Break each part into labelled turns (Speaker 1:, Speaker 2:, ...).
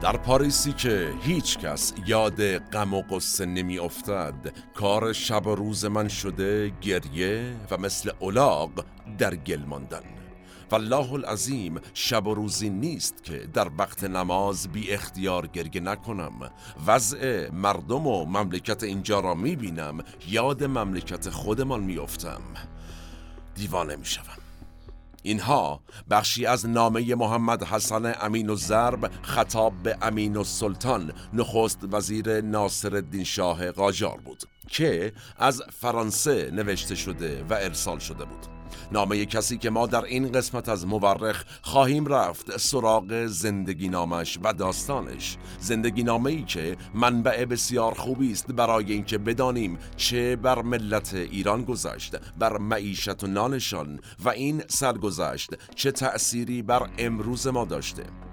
Speaker 1: در پاریسی که هیچ کس یاد غم و قصه نمی افتد کار شب و روز من شده گریه و مثل اولاغ در گل ماندن. والله العظیم شب و روزی نیست که در وقت نماز بی اختیار گریه نکنم. وضع مردم و مملکت اینجا را می بینم یاد مملکت خودمان می افتم. دیوانه می شوم. اینها بخشی از نامه محمد حسن امین و زرب خطاب به امین و سلطان نخست وزیر ناصر الدین شاه قاجار بود که از فرانسه نوشته شده و ارسال شده بود. نامه کسی که ما در این قسمت از مورخ خواهیم رفت سراغ زندگی نامش و داستانش. زندگی نامه ای که منبع بسیار خوبی است برای اینکه بدانیم چه بر ملت ایران گذشت بر معیشت و نانشان و این سرگذشت چه تأثیری بر امروز ما داشته.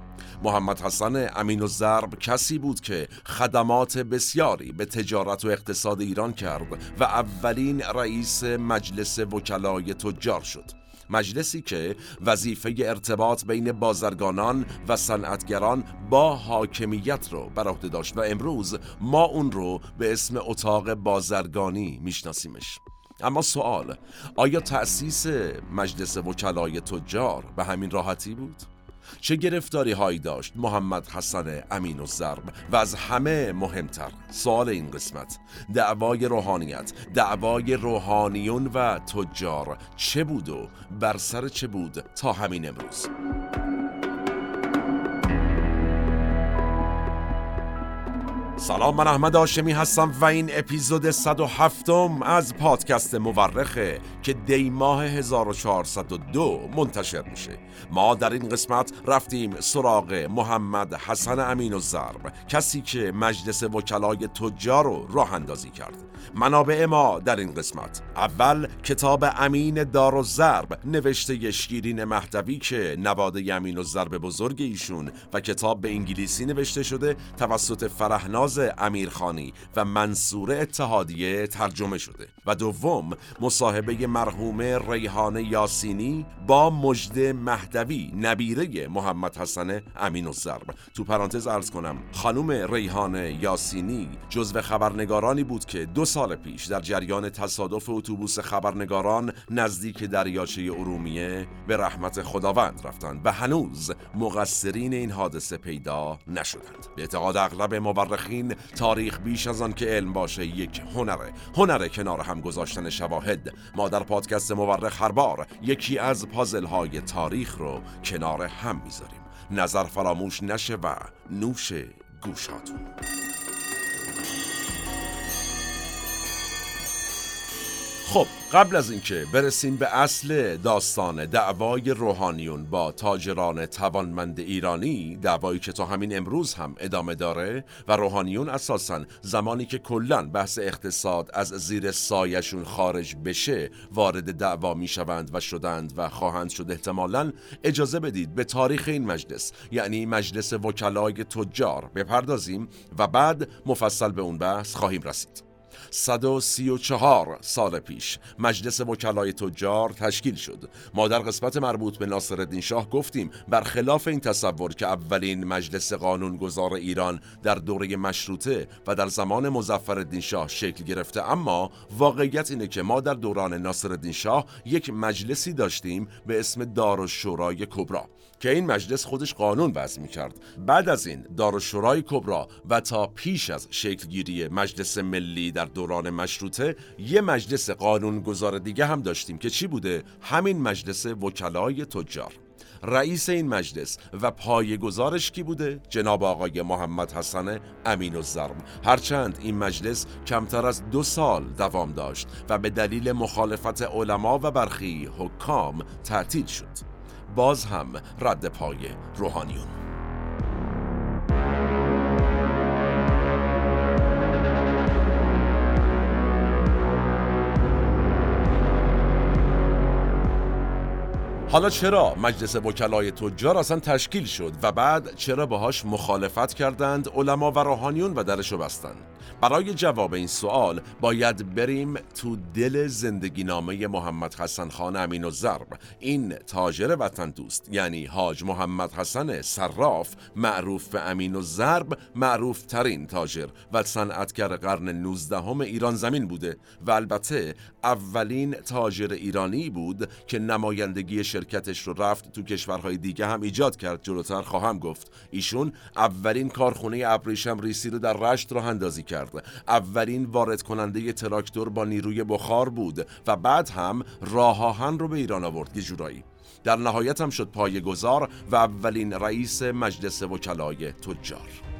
Speaker 1: محمد حسن امین و زرب کسی بود که خدمات بسیاری به تجارت و اقتصاد ایران کرد و اولین رئیس مجلس وکلای تجار شد مجلسی که وظیفه ارتباط بین بازرگانان و صنعتگران با حاکمیت رو بر عهده داشت و امروز ما اون رو به اسم اتاق بازرگانی میشناسیمش اما سوال آیا تأسیس مجلس وکلای تجار به همین راحتی بود؟ چه گرفتاری هایی داشت محمد حسن امین و زرب و از همه مهمتر. سوال این قسمت دعوای روحانیت دعوای روحانیون و تجار چه بود و بر سر چه بود تا همین امروز؟ سلام من احمد آشمی هستم و این اپیزود 107 از پادکست مورخه که دی ماه 1402 منتشر میشه. ما در این قسمت رفتیم سراغ محمد حسن امین و زرب کسی که مجلس وکلای تجار رو راه اندازی کرد. منابع ما در این قسمت. اول کتاب امین دار و زرب نوشته شیرین مهدوی که نواده امین و زرب بزرگ ایشون و کتاب به انگلیسی نوشته شده توسط فرهناز امیرخانی و منصور اتحادیه ترجمه شده. و دوم مصاحبه مرحوم ریحان یاسینی با مجد مهدوی نبیره محمد حسن امین و زرب تو پرانتز ارز کنم خانوم ریحان یاسینی جزو خبرنگارانی بود که دو سال پیش در جریان تصادف اتوبوس خبرنگاران نزدیک دریاچه ارومیه به رحمت خداوند رفتند و هنوز مقصرین این حادثه پیدا نشدند. به اعتقاد اغلب مورخین تاریخ بیش از آن که علم باشه یک هنره. هنره کنار هم گذاشتن شواهد. ما در پادکست مورخ هر بار یکی از پازل های تاریخ رو کنار هم می‌ذاریم. نظر فراموش نشه و نوش گوشاتون. خب قبل از اینکه برسیم به اصل داستان دعوای روحانیون با تاجران توانمند ایرانی دعوایی که تا همین امروز هم ادامه داره و روحانیون اساسا زمانی که کلا بحث اقتصاد از زیر سایشون خارج بشه وارد دعوا می‌شوند و شدند و خواهند شد. احتمالا اجازه بدید به تاریخ این مجلس یعنی مجلس وکلای تجار بپردازیم و بعد مفصل به اون بحث خواهیم رسید. 134 سال پیش مجلس وکلای تجار تشکیل شد. ما در قسمت مربوط به ناصرالدین شاه گفتیم برخلاف این تصور که اولین مجلس قانونگذار ایران در دوره مشروطه و در زمان مظفرالدین شاه شکل گرفته اما واقعیت اینه که ما در دوران ناصرالدین شاه یک مجلسی داشتیم به اسم دار و شورای کبرا که این مجلس خودش قانون وضع می کرد بعد از این دار و شورای کبرا و تا پیش از شکلگیری مجلس ملی در دوران مشروطه یه مجلس قانونگذار دیگه هم داشتیم که چی بوده؟ همین مجلس وکلای تجار. رئیس این مجلس و گزارش کی بوده؟ جناب آقای محمد حسن امین الزرم هرچند این مجلس کمتر از دو سال دوام داشت و به دلیل مخالفت علما و برخی حکام تعطیل شد. باز هم رد پای روحانیون. حالا چرا مجلس وکلای تجار اصلا تشکیل شد و بعد چرا باهاش مخالفت کردند علما و روحانیون و درشو بستند برای جواب این سوال باید بریم تو دل زندگی نامه محمد حسن خان امین و زرب این تاجر وطن دوست یعنی حاج محمد حسن صراف معروف به امین و زرب معروف ترین تاجر و صنعتگر قرن 19 هم ایران زمین بوده و البته اولین تاجر ایرانی بود که نمایندگی شرکتش رو رفت تو کشورهای دیگه هم ایجاد کرد جلوتر خواهم گفت. ایشون اولین کارخونه ابریشم ریسی رو در رشت راه اندازی کرد اولین وارد کننده تراکتور با نیروی بخار بود و بعد هم راه آهن رو به ایران آورد. یه جورایی. در نهایت هم شد پای گذار و اولین رئیس مجلس وکلای تجار.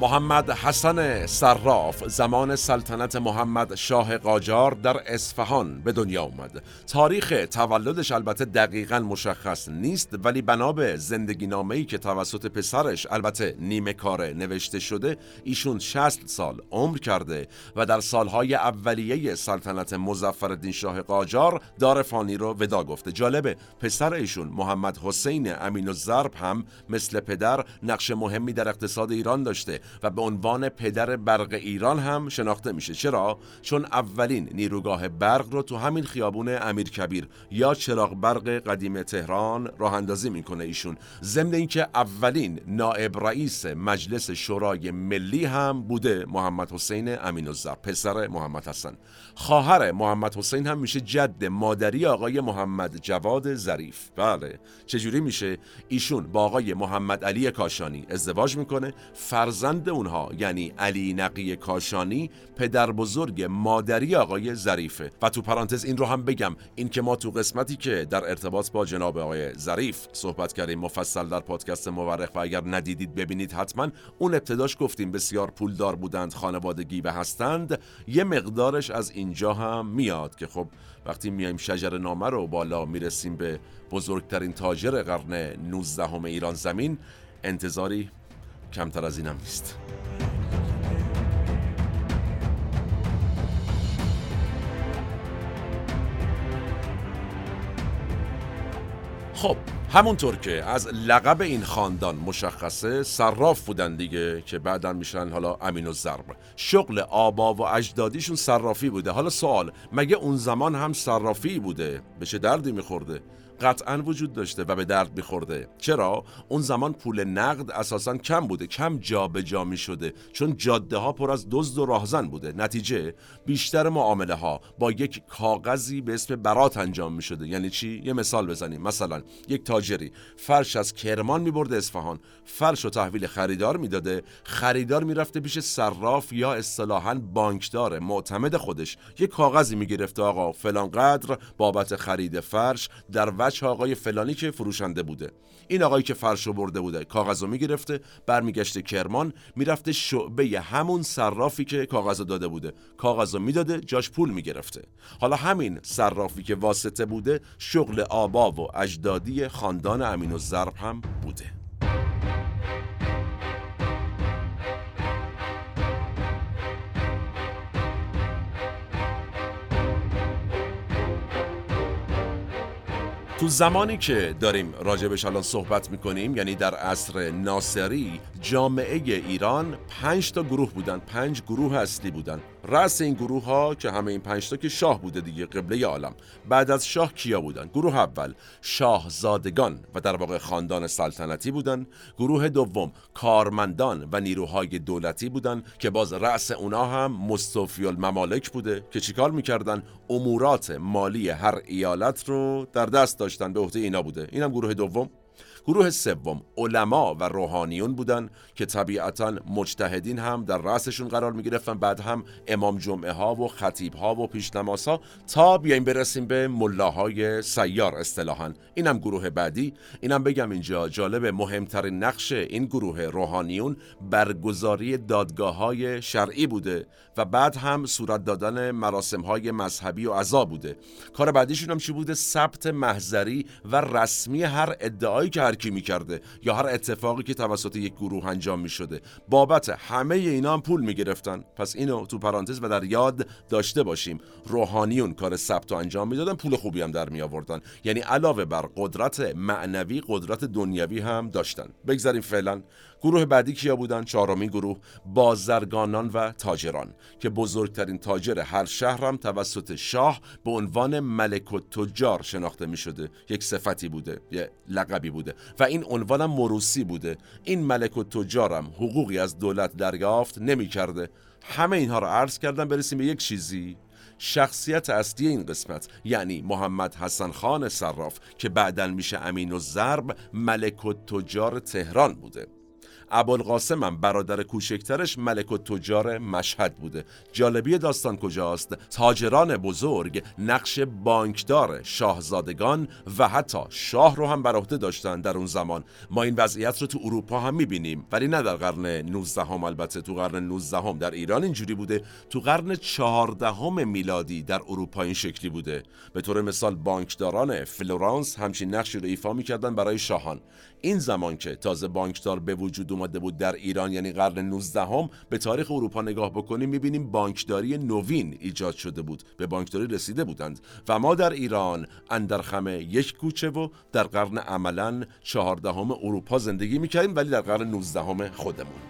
Speaker 1: محمد حسن صراف زمان سلطنت محمد شاه قاجار در اصفهان به دنیا اومد تاریخ تولدش البته دقیقا مشخص نیست ولی بنا به زندگی نامه‌ای که توسط پسرش البته نیمه کاره نوشته شده ایشون 60 سال عمر کرده و در سالهای اولیه سلطنت مظفرالدین شاه قاجار دار فانی رو ودا گفته. جالبه پسر ایشون محمد حسین امین الزرب هم مثل پدر نقش مهمی در اقتصاد ایران داشته. و به عنوان پدر برق ایران هم شناخته میشه. چرا؟ چون اولین نیروگاه برق رو تو همین خیابون امیر کبیر یا چراغ برق قدیم تهران راه اندازی می‌کنه ایشون. ضمن اینکه اولین نائب رئیس مجلس شورای ملی هم بوده محمد حسین امین الزر پسر محمد حسن. خواهر محمد حسین هم میشه جد مادری آقای محمد جواد ظریف. بله. چجوری میشه؟ ایشون با آقای محمد علی کاشانی ازدواج می‌کنه فرزند اونها یعنی علی نقی کاشانی پدر بزرگ مادری آقای ظریفه. و تو پرانتز این رو هم بگم این که ما تو قسمتی که در ارتباط با جناب آقای ظریف صحبت کردیم مفصل در پادکست مورخ و اگر ندیدید ببینید حتما اون ابتداش گفتیم بسیار پولدار بودند خانوادگی و هستند. یه مقدارش از اینجا هم میاد که خب وقتی میایم شجر نامه رو بالا می‌رسیم به بزرگترین تاجر قرن 19 همه ایران زمین انتظاری کمتر از اینم نیست. خب همونطور که از لقب این خاندان مشخصه صراف بودن دیگه که بعدا میشن حالا امین و ضرب. شغل آبا و اجدادیشون صرافی بوده. حالا سوال مگه اون زمان هم صرافی بوده؟ به چه دردی میخورده؟ قطعا وجود داشته و به درد میخورده. چرا؟ اون زمان پول نقد اساسا کم بوده کم جابجا جا می شده چون جاده ها پر از دزد و راهزن بوده. نتیجه؟ بیشتر معامله ها با یک کاغذی به اسم برات انجام می شده یعنی چی؟ یه مثال بزنیم. مثلا یک تاجری فرش از کرمان می برده اصفهان. فرش و تحویل خریدار می‌داده. خریدار می‌رفته پیش صراف یا اصطلاحا بانکدار معتمد خودش. یه کاغذی می‌گرفته. آقا فلان قدر بابت خرید فرش در وجه آقای فلانی که فروشنده بوده. این آقایی که فرشو برده بوده کاغذو می‌گرفته برمیگشته کرمان می‌رفته شعبه همون صرافی که کاغذو داده بوده. کاغذو می‌داده جاش پول می‌گرفته. حالا همین صرافی که واسطه بوده شغل آبا و اجدادی خاندان امین و هم بوده. تو زمانی که داریم راجبش الان صحبت می‌کنیم یعنی در عصر ناصری جامعه ایران پنج تا گروه بودن پنج گروه اصلی بودن. رأس این گروه ها که همه این پنج تا که شاه بوده دیگه قبله عالم. بعد از شاه کیا بودن؟ گروه اول شاهزادگان و در واقع خاندان سلطنتی بودن. گروه دوم کارمندان و نیروهای دولتی بودن که باز رأس اونا هم مستوفی الممالک بوده که چیکار می‌کردن؟ امورات مالی هر ایالت رو در دست داشتن. به عهده اینا بوده. اینم گروه دوم. گروه سوم علما و روحانیون بودن که طبیعتا مجتهدین هم در رأسشون قرار می گرفتن بعد هم امام جمعه ها و خطیب ها و پیشنماز ها تا بیایم برسیم به ملاهای سیار اصطلاحا. اینم گروه بعدی. اینم بگم اینجا جالب مهمترین نقش این گروه روحانیون برگزاری دادگاه های شرعی بوده و بعد هم صورت دادن مراسم های مذهبی و عزا بوده. کار بعدیشون هم چی بوده؟ ثبت محضری و رسمی هر ادعایی که هر کی می‌کرده یا هر اتفاقی که توسط یک گروه انجام می‌شده. بابت همه اینا هم پول می‌گرفتن. پس اینو تو پرانتز و در یاد داشته باشیم. روحانیون کار ثبت و انجام می‌دادن پول خوبی هم در می آوردن یعنی علاوه بر قدرت معنوی قدرت دنیوی هم داشتن. بگذاریم فعلا گروه بعدی کیا بودن؟ چهارمین گروه بازرگانان و تاجران که بزرگترین تاجر هر شهر هم توسط شاه به عنوان ملک و تجار شناخته می شده یک صفتی بوده یه لقبی بوده و این عنوان هم مروسی بوده. این ملک و تجارم حقوقی از دولت دریافت نمی کرده همه اینها رو عرض کردم برسیم به یک چیزی. شخصیت اصلی این قسمت یعنی محمد حسن خان صراف که بعدا میشه امین و ضرب ملک و تجار تهران بوده. ابوالقاسم هم برادر کوچکترش ملک و تجار مشهد بوده. جالبی داستان کجاست؟ تاجران بزرگ نقش بانکدار شاهزادگان و حتی شاه رو هم بر عهده داشتن در اون زمان. ما این وضعیت رو تو اروپا هم می‌بینیم ولی نه در قرن 19 هم البته تو قرن 19 هم در ایران اینجوری بوده. تو قرن 14 میلادی در اروپا این شکلی بوده. به طور مثال بانکداران فلورانس همچین نقشی رو ایفا می‌کردن برای شاهان. این زمان که تازه بانکدار به وجود اومده بود در ایران یعنی قرن 19 هم به تاریخ اروپا نگاه بکنیم می‌بینیم بانکداری نوین ایجاد شده بود. به بانکداری رسیده بودند. و ما در ایران اندرخم یک کوچه و در قرن عملا چهاردهم اروپا زندگی می‌کردیم ولی در قرن 19 خودمون.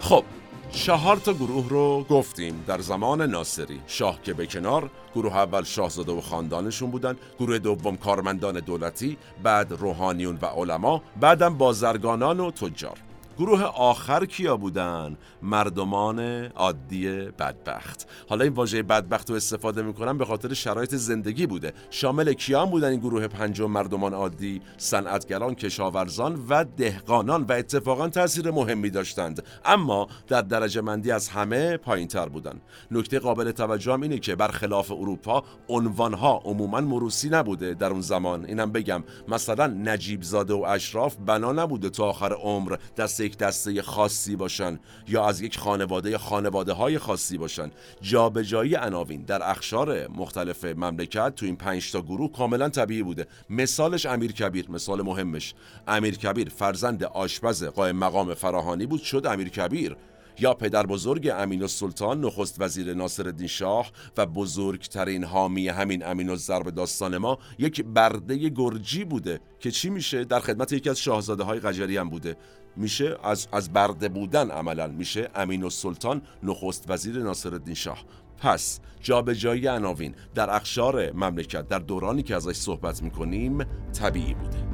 Speaker 1: خب چهار تا گروه رو گفتیم در زمان ناصری. شاه که به کنار گروه اول شاهزاده و خاندانشون بودن گروه دوم کارمندان دولتی بعد روحانیون و علما بعدم بازرگانان و تجار. گروه آخر کیا بودن؟ مردمان عادی بدبخت. حالا این واژه بدبخت رو استفاده می‌کنم به خاطر شرایط زندگی بوده. شامل کیان بودن این گروه پنجم مردمان عادی صنعتگران کشاورزان و دهقانان و اتفاقا تاثیر مهمی داشتند. اما در درجه مندی از همه پایین تر بودن. نکته قابل توجه اینه که برخلاف اروپا عنوانها عموما مروسی نبوده در اون زمان. اینم بگم مثلا نجیب زاده و اشراف بنا نبوده تا آخر عمر. دست یک دسته خاصی باشن یا از یک خانواده یا خانواده های خاصی باشن. جابجایی عناوین در اخشار مختلف مملکت تو این پنج تا گروه کاملا طبیعی بوده. مثالش امیر کبیر مثال مهمش. امیر کبیر فرزند آشپز قائم مقام فراهانی بود. شد امیر کبیر. یا پدر بزرگ امین السلطان نخست وزیر ناصر شاه و بزرگترین حامی همین امین الزرب داستان ما یک برده گرجی بوده که چی میشه؟ در خدمت یکی از شاهزاده های قجری هم بوده. میشه از از برده بودن عملا میشه امین السلطان نخست وزیر ناصر شاه. پس جابجایی عناوین در اخشار مملکت در دورانی که ازش صحبت می‌کنیم طبیعی بوده.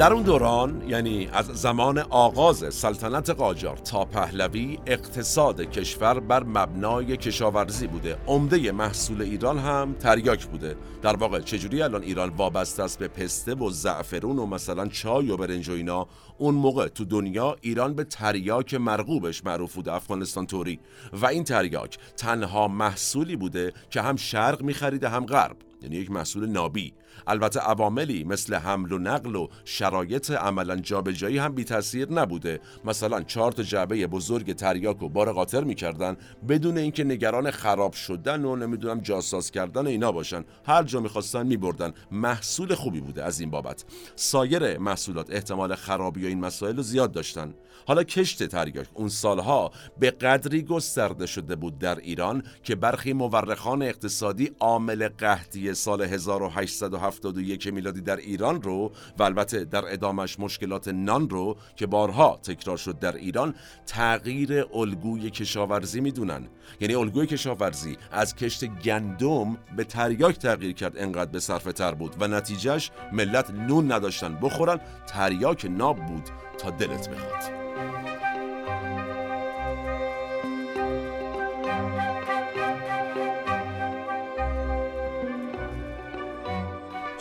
Speaker 1: در اون دوران یعنی از زمان آغاز سلطنت قاجار تا پهلوی اقتصاد کشور بر مبنای کشاورزی بوده. عمده محصول ایران هم تریاک بوده. در واقع چجوری الان ایران وابسته است به پسته و زعفرون و مثلا چای و برنج و اینا؟ اون موقع تو دنیا ایران به تریاک مرغوبش معروف بوده افغانستان توری و این تریاک تنها محصولی بوده که هم شرق میخریده هم غرب. یعنی یک محصول نابی. البته عواملی مثل حمل و نقل و شرایط عملا جابجایی هم بی تاثیر نبوده. مثلا چهار تا جعبه بزرگ تریاک و بار قاطر می‌کردن بدون اینکه نگران خراب شدن و نمی‌دونم جاساز کردن اینا باشن. هر جا می‌خواستن میبردن. محصول خوبی بوده از این بابت. سایر محصولات احتمال خرابی و این مسائل رو زیاد داشتن. حالا کشت تریاک اون سالها به قدری گسترده شده بود در ایران که برخی مورخان اقتصادی عامل قحطی سال 1871 میلادی در ایران رو و البته در ادامش مشکلات نان رو که بارها تکرار شد در ایران تغییر الگوی کشاورزی می‌دونن. یعنی الگوی کشاورزی از کشت گندم به تریاک تغییر کرد انقدر به صرفه تر بود و نتیجهش ملت نون نداشتن بخورن تریاک ناب بود تا دلت بخواد.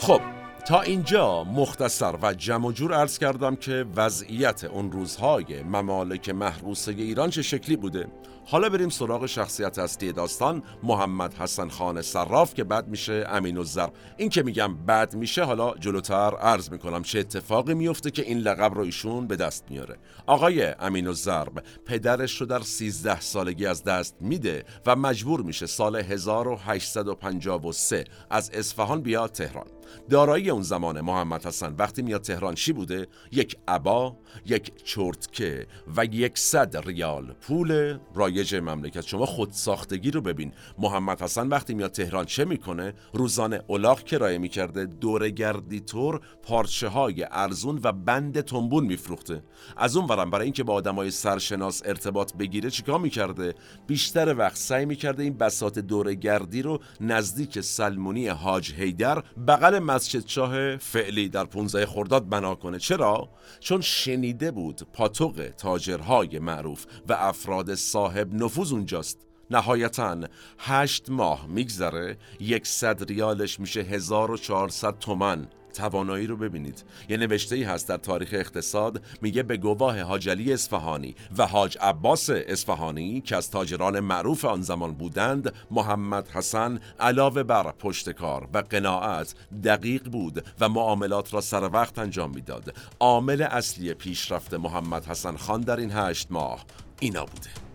Speaker 1: خب تا اینجا مختصر و جمع جور عرض کردم که وضعیت اون روزهای ممالک محروسه ایران چه شکلی بوده. حالا بریم سراغ شخصیت اصلی داستان محمد حسن خان صراف که بعد میشه امین الزر این که میگم بعد میشه حالا جلوتر عرض می‌کنم چه اتفاقی میفته که این لقب رو ایشون به دست میاره. آقای امین الزرب پدرش رو در 13 سالگی از دست میده و مجبور میشه سال 1853 از اصفهان بیاد تهران. دارایی اون زمان محمد حسن وقتی میاد تهران چی بوده؟ یک عبا، یک چرتکه و یک صد ریال پول رایج مملکت شما خود ساختگی رو ببین محمد حسن وقتی میاد تهران چه می‌کنه؟ روزانه اولاغ کرایه می‌کرده دورگردی طور پارچه های ارزون و بند تنبون میفروخته از اون ورم برای اینکه با آدمای سرشناس ارتباط بگیره چیکار می‌کرده؟ بیشتر وقت سعی می‌کرده این بسات دورگردی رو نزدیک سلمونی حاج هیدر بغل مسجد شاه فعلی در 15 خرداد بنا کنه. چرا؟ چون شنیده بود پاتوق تاجرهای معروف و افراد صاحب نفوذ اونجاست. نهایتا هشت ماه میگذره یکصد ریالش میشه 1400 تومن توانایی رو ببینید. یه نوشته ای هست در تاریخ اقتصاد میگه به گواه حاج علی اصفهانی و حاج عباس اصفهانی که از تاجران معروف آن زمان بودند محمد حسن علاوه بر پشتکار و قناعت دقیق بود و معاملات را سر وقت انجام می‌داد. عامل اصلی پیشرفت محمد حسن خان در این هشت ماه اینا بوده.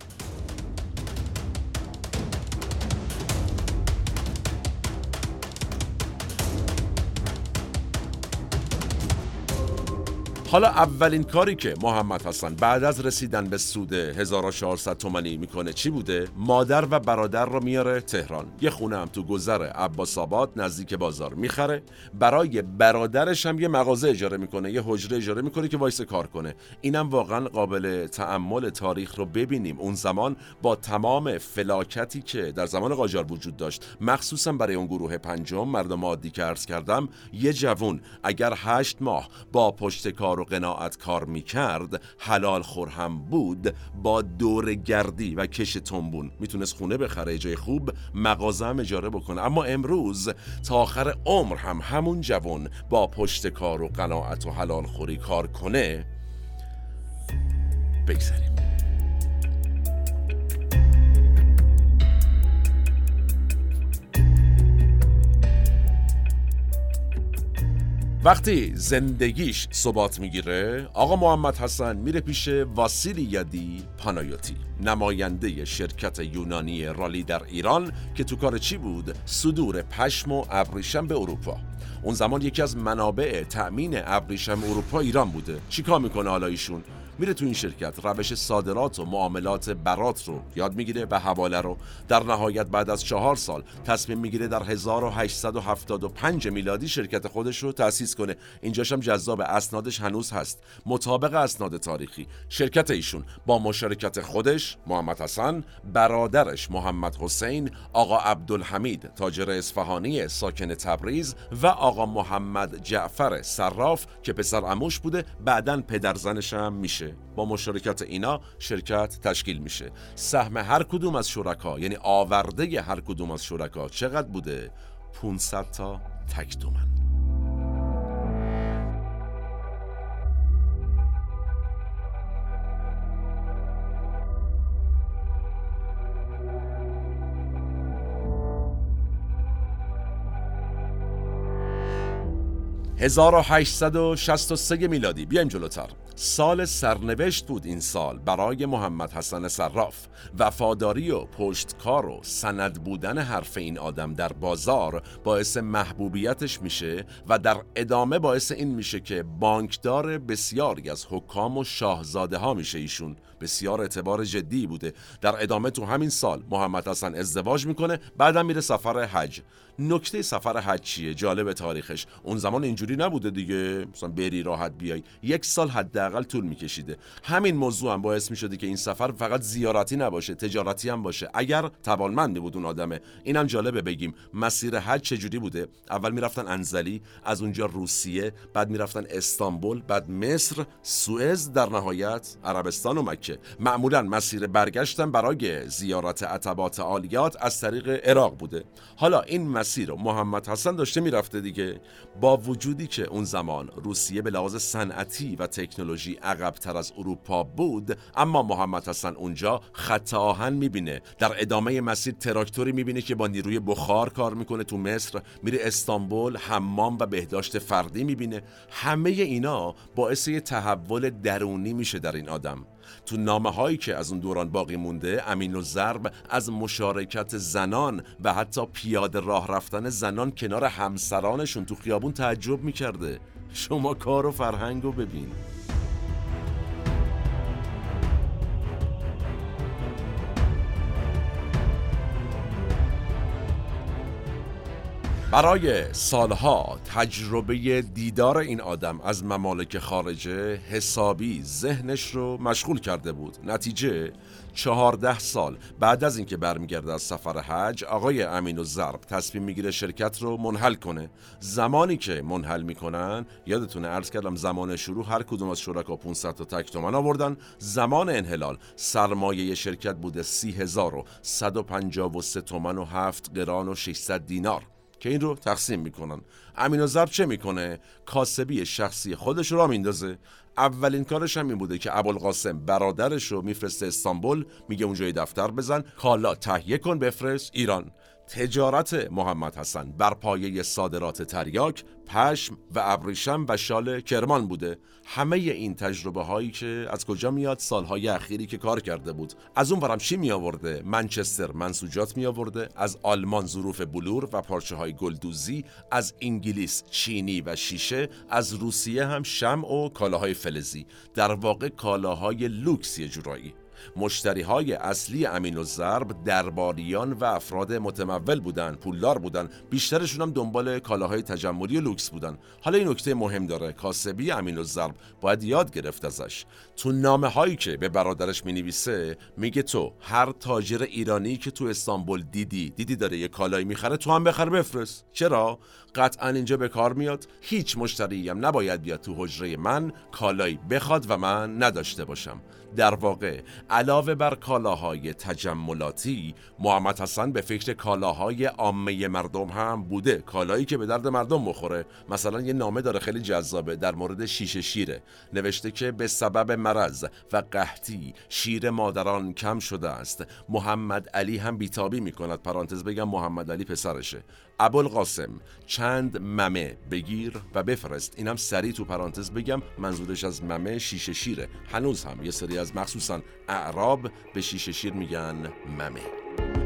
Speaker 1: حالا اولین کاری که محمد حسن بعد از رسیدن به سود 1400 تومانی می‌کنه چی بوده؟ مادر و برادر رو میاره تهران. یه خونه هم تو گذر عباس آباد نزدیک بازار می‌خره. برای برادرش هم یه مغازه اجاره می‌کنه یه حجره اجاره می‌کنه که وایسه کار کنه. اینم واقعا قابل تأمل تاریخ رو ببینیم. اون زمان با تمام فلاکتی که در زمان قاجار وجود داشت مخصوصا برای اون گروه پنجم مردم عادی که عرض کردم یه جوون اگر هشت ماه با پشت کار و قناعت کار می‌کرد حلال خور هم بود با دور گردی و کش تنبون. می‌تونست خونه بخره جای خوب مغازه هم اجاره بکنه. اما امروز تا آخر عمر هم همون جوان با پشت کار و قناعت و حلال خوری کار کنه بگذاریم وقتی زندگیش ثبات می‌گیره آقا محمد حسن میره پیش واسیلی یدی پانایوتی نماینده شرکت یونانی رالی در ایران که تو کار چی بود؟ صدور پشم و ابریشم به اروپا. اون زمان یکی از منابع تأمین ابریشم اروپا ایران بوده. چیکار می‌کنه حالا ایشون؟ میره تو این شرکت. روش صادرات و معاملات برات رو یاد می‌گیره و حواله رو. در نهایت بعد از چهار سال تصمیم می‌گیره در 1875 میلادی شرکت خودش رو تأسیس کنه. اینجاش هم جذاب اسنادش هنوز هست. مطابق اسناد تاریخی شرکت ایشون با مشارکت خودش محمد حسن برادرش محمد حسین آقا عبدالحمید تاجر اصفهانی ساکن تبریز و آقا محمد جعفر صراف که پسر اموش بوده. بعدا پدرزنش هم میشه. با مشارکت اینا شرکت تشکیل میشه. سهم هر کدوم از شرکا یعنی آورده هر کدوم از شرکا چقدر بوده؟ 500 تا تک تومن. 1863 میلادی. بیایم جلوتر. سال سرنوشت بود این سال برای محمد حسن صراف. وفاداری و پشتکار و سند بودن حرف این آدم در بازار باعث محبوبیتش میشه و در ادامه باعث این میشه که بانکدار بسیاری از حکام و شاهزاده ها میشه ایشون. بسیار اعتبار جدی بوده. در ادامه تو همین سال محمد حسن ازدواج می‌کنه بعدم میره سفر حج. نکته سفر حج چیه؟ جالب تاریخش. اون زمان اینجوری نبوده دیگه. مثلا بری راحت بیای. یک سال حداقل طول میکشیده. همین موضوع هم باعث می‌شده که این سفر فقط زیارتی نباشه تجارتی هم باشه. اگر توانمندی بود اون آدمه. اینم جالبه بگیم. مسیر حج چجوری بوده؟ اول می‌رفتن انزلی از اونجا روسیه بعد می‌رفتن استانبول بعد مصر سوئز در نهایت عربستان و مکه. معمولا مسیر برگشتن برای زیارت عتبات عالیات از طریق عراق بوده. حالا این مسیر رو محمد حسن داشته می‌رفته دیگه. با وجودی که اون زمان روسیه به لحاظ صنعتی و تکنولوژی عقبتر از اروپا بود اما محمد حسن اونجا خط آهن می‌بینه. در ادامه مسیر تراکتوری می‌بینه که با نیروی بخار کار می‌کنه. تو مصر میره استانبول حمام و بهداشت فردی می‌بینه. همه اینا باعث یه تحول درونی میشه در این آدم. تو نامه هایی که از اون دوران باقی مونده امین و ضرب از مشارکت زنان و حتی پیاده راه رفتن زنان کنار همسرانشون تو خیابون تعجب می‌کرده. شما کار و فرهنگ رو ببین. برای سالها تجربه دیدار این آدم از ممالک خارجه حسابی ذهنش رو مشغول کرده بود. نتیجه چهارده سال بعد از اینکه برمیگرده از سفر حج آقای امین و ضرب تصمیم می‌گیره شرکت رو منحل کنه. زمانی که منحل می‌کنن یادتونه عرض کردم زمان شروع هر کدوم از شرکا 500 تا تک تومن آوردن. زمان انحلال سرمایه شرکت بوده 30153 تومن و 7 قران و 600 دینار. که این رو تقسیم می‌کنن. امین ضرب چه می‌کنه؟ کاسبی شخصی خودش رو میندازه. اولین کارش هم این بوده که ابوالقاسم برادرش رو میفرسته استانبول میگه اونجای دفتر بزن کالا تهیه کن بفرست ایران. تجارت محمد حسن بر پایه صادرات تریاک، پشم و ابریشم و شال کرمان بوده. همه این تجربه هایی که از کجا میاد؟ سالهای اخیری که کار کرده بود. از اون ورم چی می آورده منچستر منسوجات می آورده از آلمان ظروف بلور و پارچه های گلدوزی. از انگلیس چینی و شیشه. از روسیه هم شمع و کالاهای فلزی. در واقع کالاهای لوکس جورایی. مشتری های اصلی امین و ضرب درباریان و افراد متمول بودن پولدار بودن بیشترشون هم دنبال کالاهای تجملی و لوکس بودن حالا این نکته مهم داره. کاسبی امین و ضرب باید یاد گرفت ازش. تو نامه هایی که به برادرش می نویسه میگه تو هر تاجر ایرانی که تو استانبول دیدی دیدی داره یه کالایی می‌خره تو هم بخر بفرست. چرا؟ قطعا اینجا به کار میاد. هیچ مشتری هم نباید بیاد تو حجره من کالایی بخواد و من نداشته باشم. در واقع علاوه بر کالاهای تجملاتی محمد حسن به فکر کالاهای عامه مردم هم بوده. کالایی که به درد مردم بخوره. مثلا یه نامه داره خیلی جذابه در مورد شیشه شیره. نوشته که به سبب مرض و قحطی شیر مادران کم شده است. محمد علی هم بیتابی می‌کند. پرانتز بگم محمد علی پسرشه. ابوالقاسم. چند ممه؟ بگیر و بفرست. اینم سریع تو پرانتز بگم. منظورش از ممه شیشه شیره. هنوز هم یه سری از مخصوصا اعراب به شیشه شیر میگن ممه.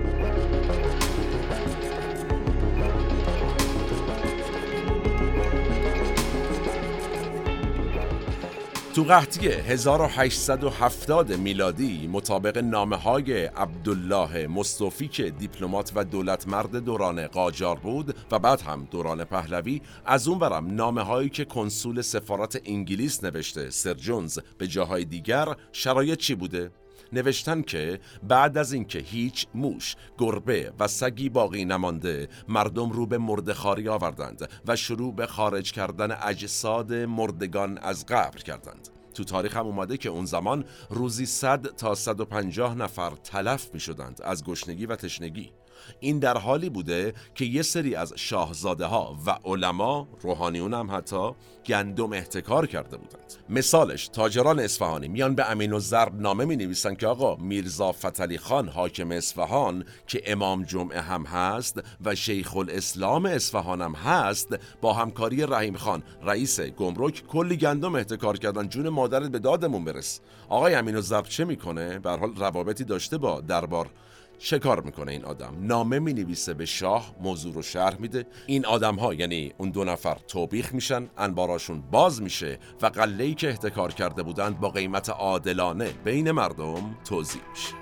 Speaker 1: تو قحطی 1870 میلادی مطابق نامه های عبدالله مصطفی که دیپلمات و دولت مرد دوران قاجار بود و بعد هم دوران پهلوی از اون برم نامه هایی که کنسول سفارت انگلیس نوشته سر جونز به جاهای دیگر شرایط چی بوده؟ نوشتن که بعد از اینکه هیچ موش، گربه و سگی باقی نمانده مردم رو به مردخاری آوردند و شروع به خارج کردن اجساد مردگان از قبر کردند. تو تاریخ هم اومده که اون زمان روزی 100 تا 150 نفر تلف می شدند از گشنگی و تشنگی. این در حالی بوده که یه سری از شاهزاده ها و علما روحانیون هم حتی گندم احتکار کرده بودند. مثالش تاجران اصفهانی. میان به امین و ضرب نامه می نویسن که آقا میرزا فتلی خان حاکم اصفهان که امام جمعه هم هست و شیخ الاسلام اصفهان هم هست با همکاری رحیم خان رئیس گمرک کلی گندم احتکار کردن. جون مادرت به دادمون برس. آقای امین و ضرب چه می‌کنه؟ به حال روابطی داشته با دربار چه کار می‌کنه این آدم؟ نامه می نویسه به شاه موضوع رو شرح میده. این آدم ها یعنی اون دو نفر توبیخ میشن انباراشون باز میشه و قله که احتکار کرده بودند با قیمت عادلانه بین مردم توضیح میشه.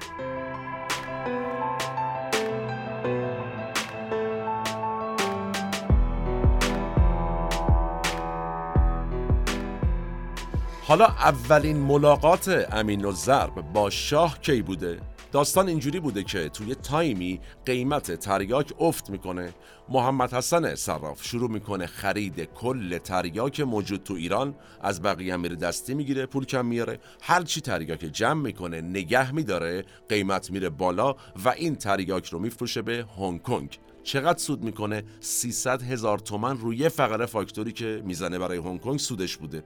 Speaker 1: حالا اولین ملاقات امین و با شاه کی بوده؟ داستان اینجوری بوده که توی تایمی قیمت تریاک افت می‌کنه. محمد حسن صراف شروع می‌کنه خرید کل تریاک موجود تو ایران. از بقیه میره دستی می‌گیره پول کم میاره هر چی تریاک جمع می‌کنه نگه میداره قیمت میره بالا و این تریاک رو میفروشه به هنگ کنگ. چقدر سود می‌کنه؟ 300 هزار تومن روی فقره فاکتوری که می‌زنه برای هنگ کنگ سودش بوده.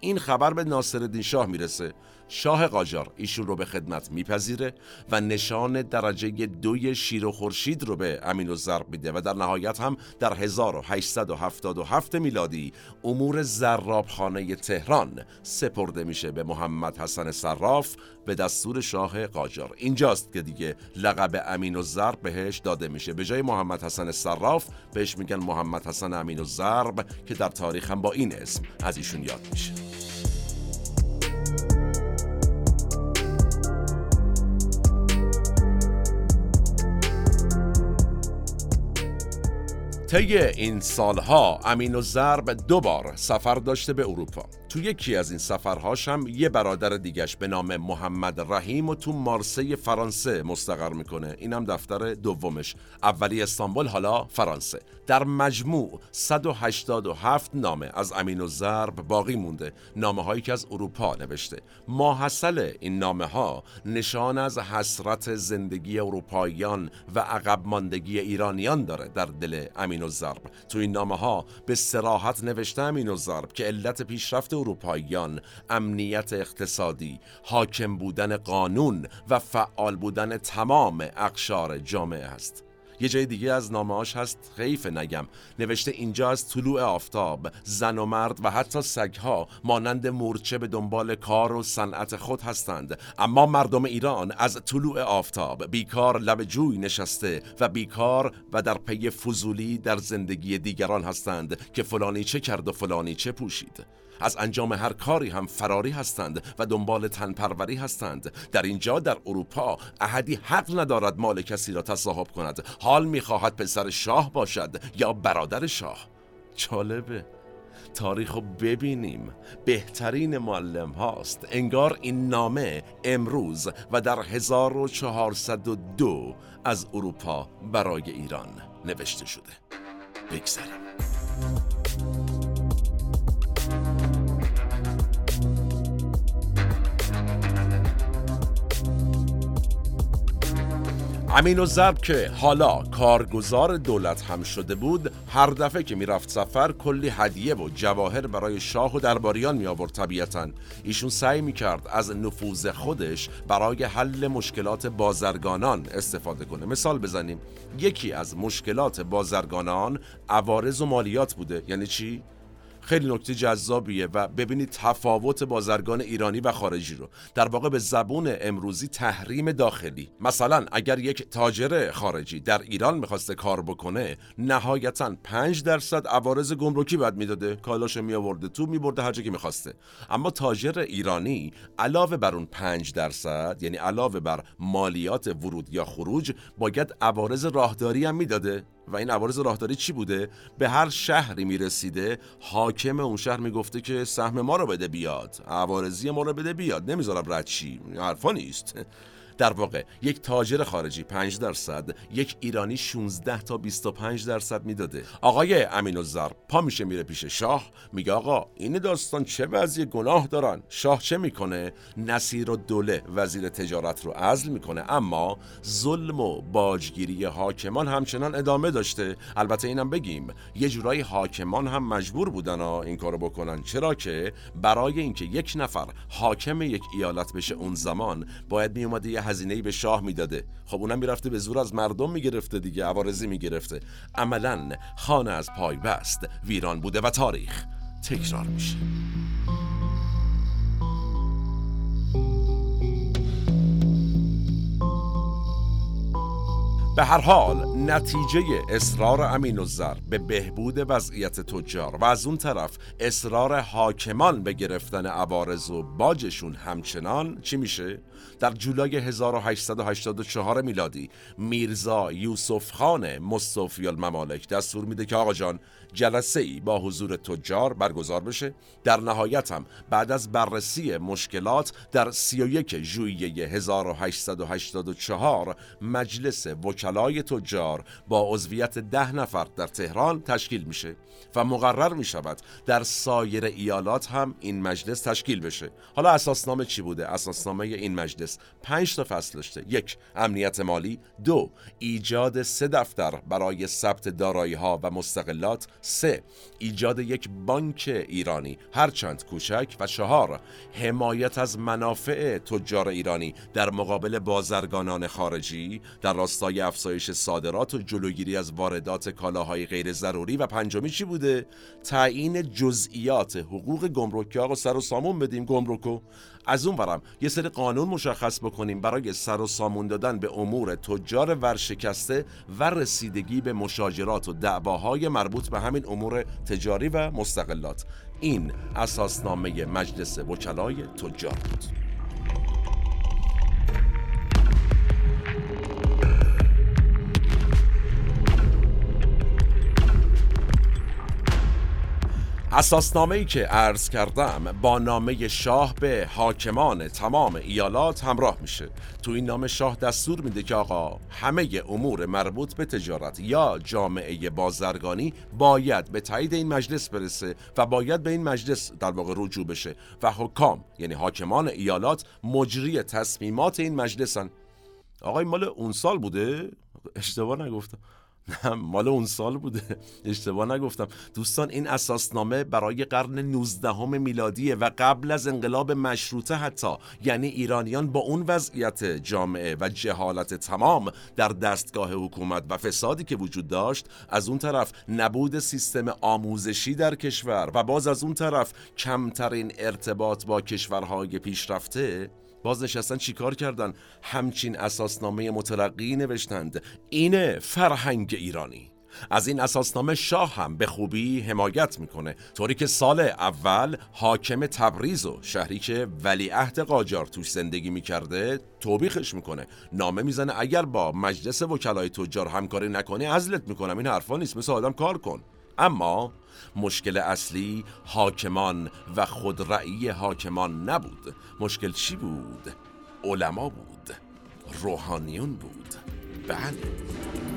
Speaker 1: این خبر به ناصرالدین شاه می‌رسه. شاه قاجار ایشون رو به خدمت میپذیره و نشان درجه دوی شیر و خورشید رو به امین و ضرب میده و در نهایت هم در 1877 میلادی امور زرابخانه تهران سپرده میشه به محمد حسن صراف به دستور شاه قاجار. اینجاست که دیگه لقب امین و ضرب بهش داده میشه. به جای محمد حسن صراف بهش میگن محمد حسن امین و ضرب که در تاریخ هم با این اسم از ایشون یاد میشه. طی این سالها امین و ضرب دو بار سفر داشته به اروپا. تو یکی از این سفرهاش هم یه برادر دیگش به نام محمد رحیم و تو مارسی فرانسه مستقر می‌کنه. اینم دفتر دومش. اولی استانبول حالا فرانسه. در مجموع 187 نامه از امین و ضرب باقی مونده. نامه هایی که از اروپا نوشته. ماحصل این نامه ها نشان از حسرت زندگی اروپاییان و عقب ماندگی ایرانیان داره در دل امین و ضرب. تو این نامه ها به سراحت نوشته امین و ضرب که علت پیشرفت اروپاییان امنیت اقتصادی حاکم بودن قانون و فعال بودن تمام اقشار جامعه است یه جای دیگه از نامهاش هست خیف نگم. نوشته اینجا از طلوع آفتاب زن و مرد و حتی سگها مانند مورچه به دنبال کار و صنعت خود هستند. اما مردم ایران از طلوع آفتاب بیکار لب جوی نشسته و بیکار و در پی فضولی در زندگی دیگران هستند که فلانی چه کرد و فلانی چه پوشید. از انجام هر کاری هم فراری هستند و دنبال تنپروری هستند. در اینجا در اروپا احدی حق ندارد مال کسی را تصاحب کند. حال می‌خواهد پسر شاه باشد یا برادر شاه. جالبه. تاریخ رو ببینیم. بهترین معلم هاست. انگار این نامه امروز و در 1402 از اروپا برای ایران نوشته شده. بگذاریم امین و زب که حالا کارگزار دولت هم شده بود هر دفعه که می‌رفت سفر کلی هدیه و جواهر برای شاه و درباریان می آورد طبیعتا. ایشون سعی می کرد از نفوذ خودش برای حل مشکلات بازرگانان استفاده کنه. مثال بزنیم. یکی از مشکلات بازرگانان عوارض و مالیات بوده. یعنی چی؟ خیلی نکته جذابیه و ببینید تفاوت بازرگان ایرانی و خارجی رو. در واقع به زبون امروزی تحریم داخلی. مثلا اگر یک تاجر خارجی در ایران می‌خواسته کار بکنه نهایتا 5 درصد عوارض گمرکی بعد می‌داده. کالاشو می آورده تو میبرده هر که می‌خواسته. اما تاجر ایرانی علاوه بر اون 5 درصد یعنی علاوه بر مالیات ورود یا خروج باید عوارض راهداری هم می‌داده. و این عوارض راهداری چی بوده؟ به هر شهری می‌رسیده حاکم اون شهر می‌گفته که سهم ما رو بده بیاد عوارضی ما رو بده بیاد نمی‌ذارم رد حرفا نیست. در واقع یک تاجر خارجی 5 درصد یک ایرانی 16 تا 25 درصد می‌داده. آقای امین الزر پا میشه میره پیش شاه میگه آقا این داستان چه وضعی گناه دارن؟ شاه چه می‌کنه؟ نصیر و دوله وزیر تجارت رو عزل می‌کنه اما ظلم و باجگیری حاکمان همچنان ادامه داشته. البته اینم بگیم یه جورایی حاکمان هم مجبور بودن این کارو بکنن. چرا که برای اینکه یک نفر حاکم یک ایالت بشه اون زمان باید میومده یه هزینه‌ای به شاه می‌داده. خب اونم می‌رفته به زور از مردم می‌گرفته دیگه عوارضی می‌گرفته. عملا خانه از پای بست ویران بوده و تاریخ تکرار میشه. به هر حال نتیجه اصرار امین الزر به بهبود وضعیت تجار و از اون طرف اصرار حاکمان به گرفتن عوارض و باجشون همچنان چی میشه؟ در جولای 1884 میلادی میرزا یوسف خان مصطفی الممالک دستور میده که آقا جان جلسه ای با حضور تجار برگزار بشه. در نهایت هم بعد از بررسی مشکلات در 31 ژوئیه 1884 مجلس وکلای تجار با عضویت ده نفر در تهران تشکیل میشه و مقرر می شود در سایر ایالات هم این مجلس تشکیل بشه. حالا اساسنامه چی بوده؟ اساسنامه این مجلس پنج تا فصل داشته. یک امنیت مالی. دو ایجاد سه دفتر برای ثبت دارایی ها و مستقلات. سه ایجاد یک بانک ایرانی. هرچند کوچک. و چهار حمایت از منافع تجار ایرانی در مقابل بازرگانان خارجی. در راستای افزایش صادرات و جلوگیری از واردات کالاهای غیر ضروری. و پنجمی چی بوده؟ تعیین جزئیات حقوق گمرکی آقا سر و سامون بدیم گمرکو. از اون برم یه سری قانون مشخص بکنیم برای سر و سامون دادن به امور تجار ورشکسته و رسیدگی به مشاجرات و دعواهای مربوط به همین امور تجاری و مستقلات. این اساسنامه مجلس وکلای تجار بود اساسنامه ای که عرض کردم با نامه شاه به حاکمان تمام ایالات همراه میشه. تو این نامه شاه دستور میده که آقا همه امور مربوط به تجارت یا جامعه بازرگانی باید به تایید این مجلس برسه و باید به این مجلس در واقع رجوع بشه و حکام یعنی حاکمان ایالات مجری تصمیمات این مجلسن. آقای مال اون سال بوده؟ اشتباه نگفتم. مال اون سال بوده. اشتباه نگفتم. دوستان این اساسنامه برای قرن 19 میلادیه و قبل از انقلاب مشروطه حتی یعنی ایرانیان با اون وضعیت جامعه و جهالت تمام در دستگاه حکومت و فسادی که وجود داشت از اون طرف نبود سیستم آموزشی در کشور و باز از اون طرف کمترین ارتباط با کشورهای پیشرفته باز نشستن چیکار کردن؟ همچین اساسنامه مترقی نوشتند. اینه فرهنگ ایرانی. از این اساسنامه شاه هم به خوبی حمایت می‌کنه. طوری که سال اول حاکم تبریز و شهری که ولیعهد قاجار توش زندگی می‌کرده توبیخش می‌کنه. نامه می‌زنه اگر با مجلس وکلای تجار همکاری نکنی ازلت می‌کنم. این حرفا نیست. مثل آدم کار کن. اما مشکل اصلی حاکمان و خودرأی حاکمان نبود. مشکل چی بود؟ علما بود. روحانیون بود. بله.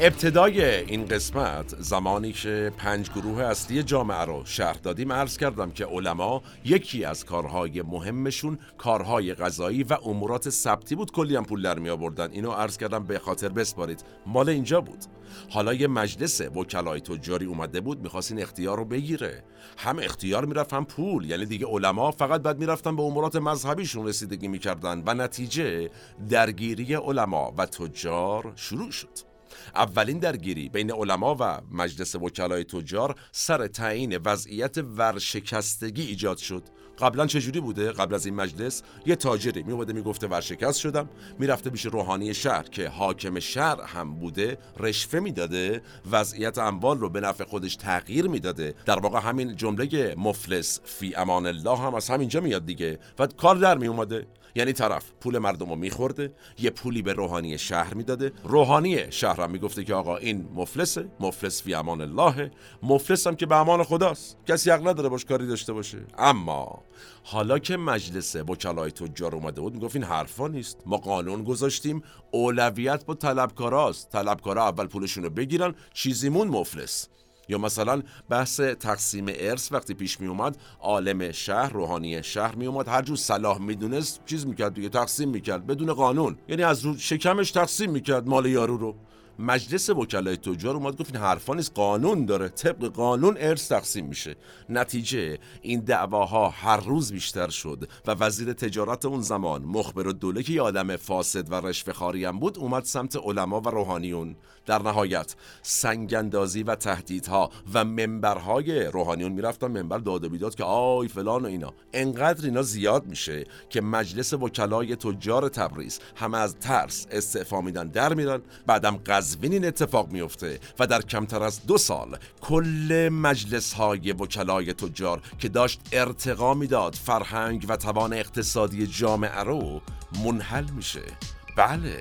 Speaker 1: ابتدای این قسمت زمانی که پنج گروه اصلی جامعه رو شرح دادیم عرض کردم که علما یکی از کارهای مهمشون کارهای غذایی و امورات ثبتی بود. کلی هم پول در می آوردن. اینو عرض کردم به خاطر بسپارید. مال اینجا بود. حالا یه مجلس وکلای تجاری اومده بود می‌خواست این اختیار رو بگیره. هم اختیار می‌رفت هم پول. یعنی دیگه علما فقط بعد می‌رفتن به امورات مذهبیشون رسیدگی می‌کردن. و نتیجه درگیری علما و تجار شروع شد. اولین درگیری بین علما و مجلس وکلای تجار سر تعیین وضعیت ورشکستگی ایجاد شد. قبلا چجوری بوده؟ قبل از این مجلس یه تاجری میومده می‌گفته ورشکست شدم می‌رفته پیش روحانی شهر که حاکم شهر هم بوده رشوه می‌داده وضعیت اموال رو به نفع خودش تغییر می‌داده. در واقع همین جمله مفلس فی امان الله هم از همینجا میاد دیگه. و کار در میومده یعنی طرف پول مردم رو میخورده یه پولی به روحانی شهر می‌داده. روحانی شهر هم می‌گفته که آقا این مفلسه مفلس فی امان الله مفلس که به امان خداست. کسی حق نداره باش کاری داشته باشه. اما حالا که مجلس وکلای تجار اومده بود می‌گفت این حرفا نیست. ما قانون گذاشتیم اولویت با طلبکاراست. طلبکارا اول پولشون رو بگیرن چیزیمون مفلس. یا مثلا بحث تقسیم ارث وقتی پیش می اومد عالم شهر روحانی شهر می اومد. هر جور صلاح می‌دونست چیز می‌کرد دیگه تقسیم می‌کرد بدون قانون. یعنی از رو شکمش تقسیم می‌کرد مال یارو رو. مجلس وکلای تجار اومد گفت این حرفا نیست قانون داره. طبق قانون ارث تقسیم میشه. نتیجه این دعواها هر روز بیشتر شد و وزیر تجارت اون زمان مخبر الدوله که یه آدم فاسد و رشوه هم بود اومد سمت علما و روحانیون. در نهایت سنگندازی و تهدیدها و منبرهای روحانیون می‌رفتن منبر داد و بیداد که آی فلان و اینا. انقدر اینا زیاد میشه که مجلس وکلای تجار تبریز همه از ترس استعفا میدن در میرن. بعدم قزوین این اتفاق میفته و در کمتر از دو سال کل مجلس های وکلای تجار که داشت ارتقا می‌داد فرهنگ و توان اقتصادی جامعه رو منحل میشه. بله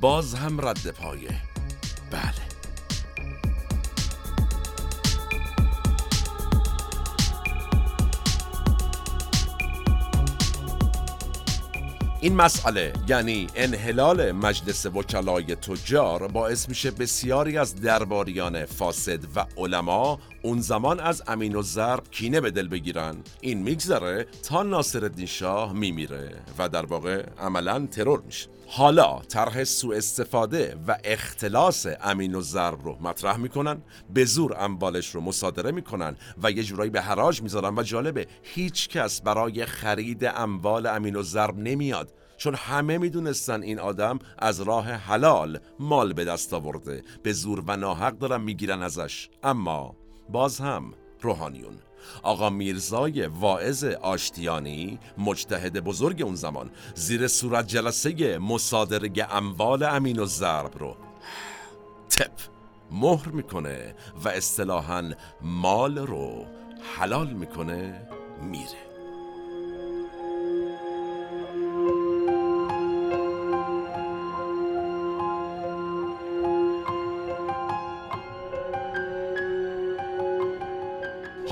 Speaker 1: باز هم رد پایه. بله. این مسئله یعنی انحلال مجلس وکلای تجار باعث میشه بسیاری از درباریان فاسد و علما اون زمان از امین و ضرب کینه به دل بگیرن. این میگذره تا ناصر شاه میمیره و در واقع عملا ترور میشه. حالا طرح سوء استفاده و اختلاس امین و ضرب رو مطرح می‌کنن به زور اموالش رو مصادره می‌کنن و یه جورایی به حراج می‌ذارن و جالبه هیچ کس برای خرید اموال امین و ضرب نمیاد. چون همه می‌دونستن این آدم از راه حلال مال به دست آورده. به زور و ناحق دارن می‌گیرن ازش. اما باز هم روحانیون. آقا میرزای واعظ آشتیانی مجتهد بزرگ اون زمان زیر صورت جلسه مصادره اموال امین و ضرب رو. تپ مهر می‌کنه و اصطلاحا مال رو حلال می‌کنه میره.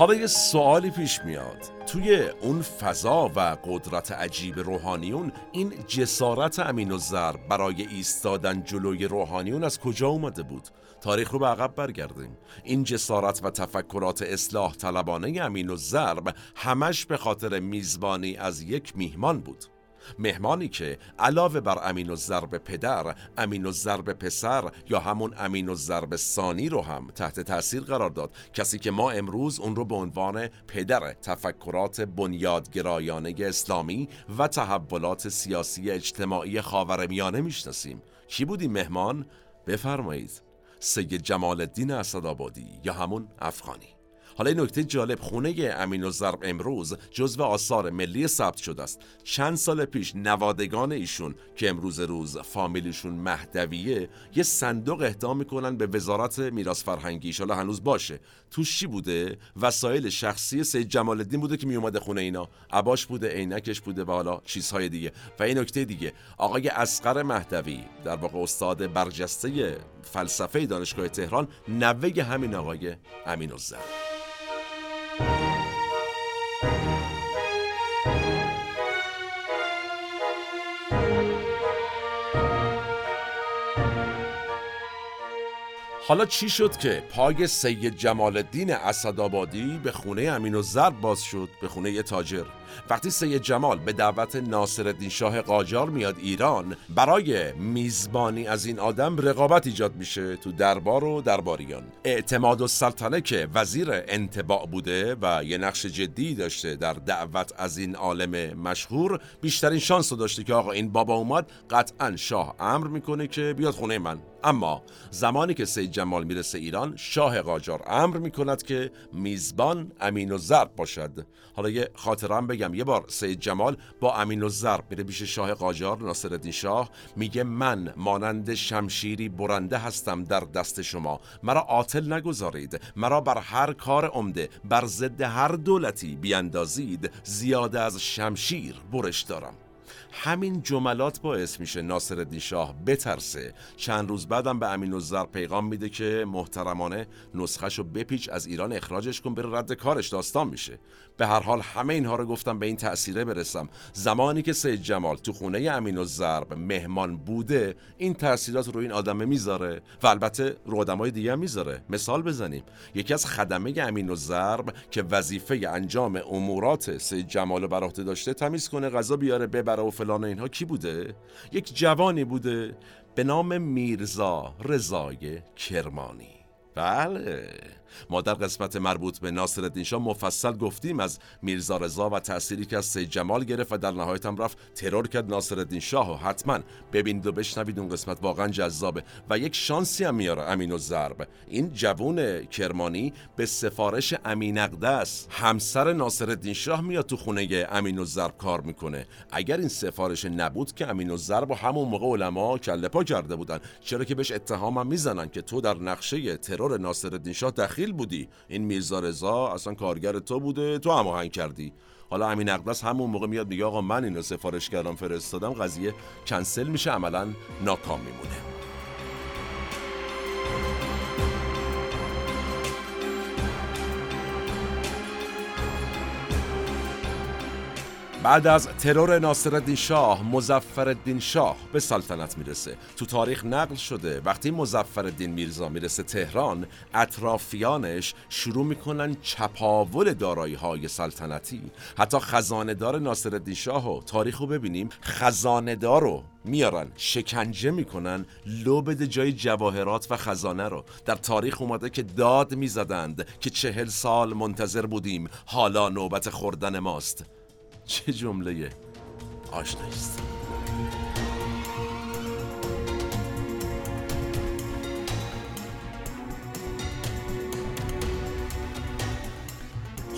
Speaker 1: حالا یه سوالی پیش میاد. توی اون فضا و قدرت عجیب روحانیون این جسارت امین و زر برای ایستادن جلوی روحانیون از کجا اومده بود؟ تاریخ رو به عقب برگردیم. این جسارت و تفکرات اصلاح طلبانه امین و ضرب همش به خاطر میزبانی از یک میهمان بود. مهمانی که علاوه بر امین و ضرب پدر امین و ضرب پسر یا همون امین و ضرب ثانی رو هم تحت تاثیر قرار داد. کسی که ما امروز اون رو به عنوان پدر تفکرات بنیادگرایانه اسلامی و تحولات سیاسی اجتماعی خاورمیانه می‌شناسیم. کی بود این مهمان؟ بفرمایید. سید جمال الدین اسدآبادی یا همون افغانی. حالا این نکته جالب خونه امین و ضرب امروز جزو آثار ملی ثبت شده است. چند سال پیش نوادگان ایشون که امروز روز فامیلیشون مهدویه یه صندوق اهدا می‌کنن به وزارت میراث فرهنگی حالا هنوز باشه. توش چی بوده؟ وسایل شخصی سید جمال الدین بوده که میومده خونه اینا. عباش بوده عینکش بوده و حالا چیزهای دیگه. و این نکته دیگه آقای اسقر مهدوی در واقع استاد برجسته فلسفه دانشگاه تهران نوه همین آقای امین الزر حالا چی شد که پای سید جمال الدین اسدآبادی به خونه امین و باز شد به خونه تاجر؟ وقتی سید جمال به دعوت ناصر شاه قاجار میاد ایران برای میزبانی از این آدم رقابت ایجاد میشه تو دربار و درباریان. اعتماد و سلطنه که وزیر انتباع بوده و یه نقش جدی داشته در دعوت از این عالم مشهور بیشترین شانس رو داشته که آقا این بابا اومد قطعا شاه امر می‌کنه که بیاد خونه من. اما زمانی که سید جمال می‌رسه ایران شاه قاجار امر می‌کند که میزبان امین و زرب باشد. حالا یه خاطرم بگم. یه بار سید جمال با امین زرب میره بیش شاه قاجار ناصرالدین شاه میگه من مانند شمشیری برنده هستم در دست شما مرا عاطل نگذارید مرا بر هر کار عمده بر ضد هر دولتی بیاندازید زیاده از شمشیر برش دارم. همین جملات باعث میشه ناصر شاه بترسه. چند روز بعدم به امین الزر پیغام میده که محترمانه نسخهشو بپیچ از ایران اخراجش کن بره رد کارش داستان میشه. به هر حال همه اینها رو گفتم به این تأثیره برسم. زمانی که سید جمال تو خونه امین الزرب مهمان بوده این تاثیرات رو این آدمه می‌ذاره و البته رو آدمای دیگه می‌ذاره. مثال بزنیم. یکی از خدمه امین الزرب که وظیفه انجام امورات سید جمال بر داشته تمیز کنه غذا بیاره ببره و فلان و اینها کی بوده؟ یک جوانی بوده به نام میرزا رضای کرمانی. بله. ما در قسمت مربوط به ناصر شاه مفصل گفتیم از میرزا رضا و تأثیری که از سید جمال گرفت و در نهایت هم رفت ترور کرد ناصر شاه و حتما ببینید و بشنوید اون قسمت واقعا جذابه و یک شانسی هم میاره امین و ضرب. این جوون کرمانی به سفارش امین اقدس همسر ناصر شاه میاد تو خونه امین و ضرب کار می‌کنه. اگر این سفارش نبود که امین و ضرب و همون موقع علما کله پا کرده بودن چرا که بهش اتهام می‌زنن که تو در نقشه ترور ناصر شاه دخیل بودی. این میرزا رضا اصلا کارگر تو بوده تو هماهنگ کردی. حالا امین اقدس همون موقع میاد میگه آقا من اینو سفارش کردم فرستادم قضیه کنسل میشه عملا ناکام میمونه. بعد از ترور ناصرالدین شاه مزفرالدین شاه به سلطنت می‌رسه. تو تاریخ نقل شده وقتی مزفرالدین میرزا می‌رسه تهران اطرافیانش شروع می‌کنن چپاول دارایی های سلطنتی. حتی خزاندار ناصرالدین شاه و تاریخ رو ببینیم خزاندار رو میارن شکنجه می‌کنن لو بده جای جواهرات و خزانه رو. در تاریخ اومده که داد می‌زدند که چهل سال منتظر بودیم حالا نوبت خوردن ماست. چه جمله آشنایی است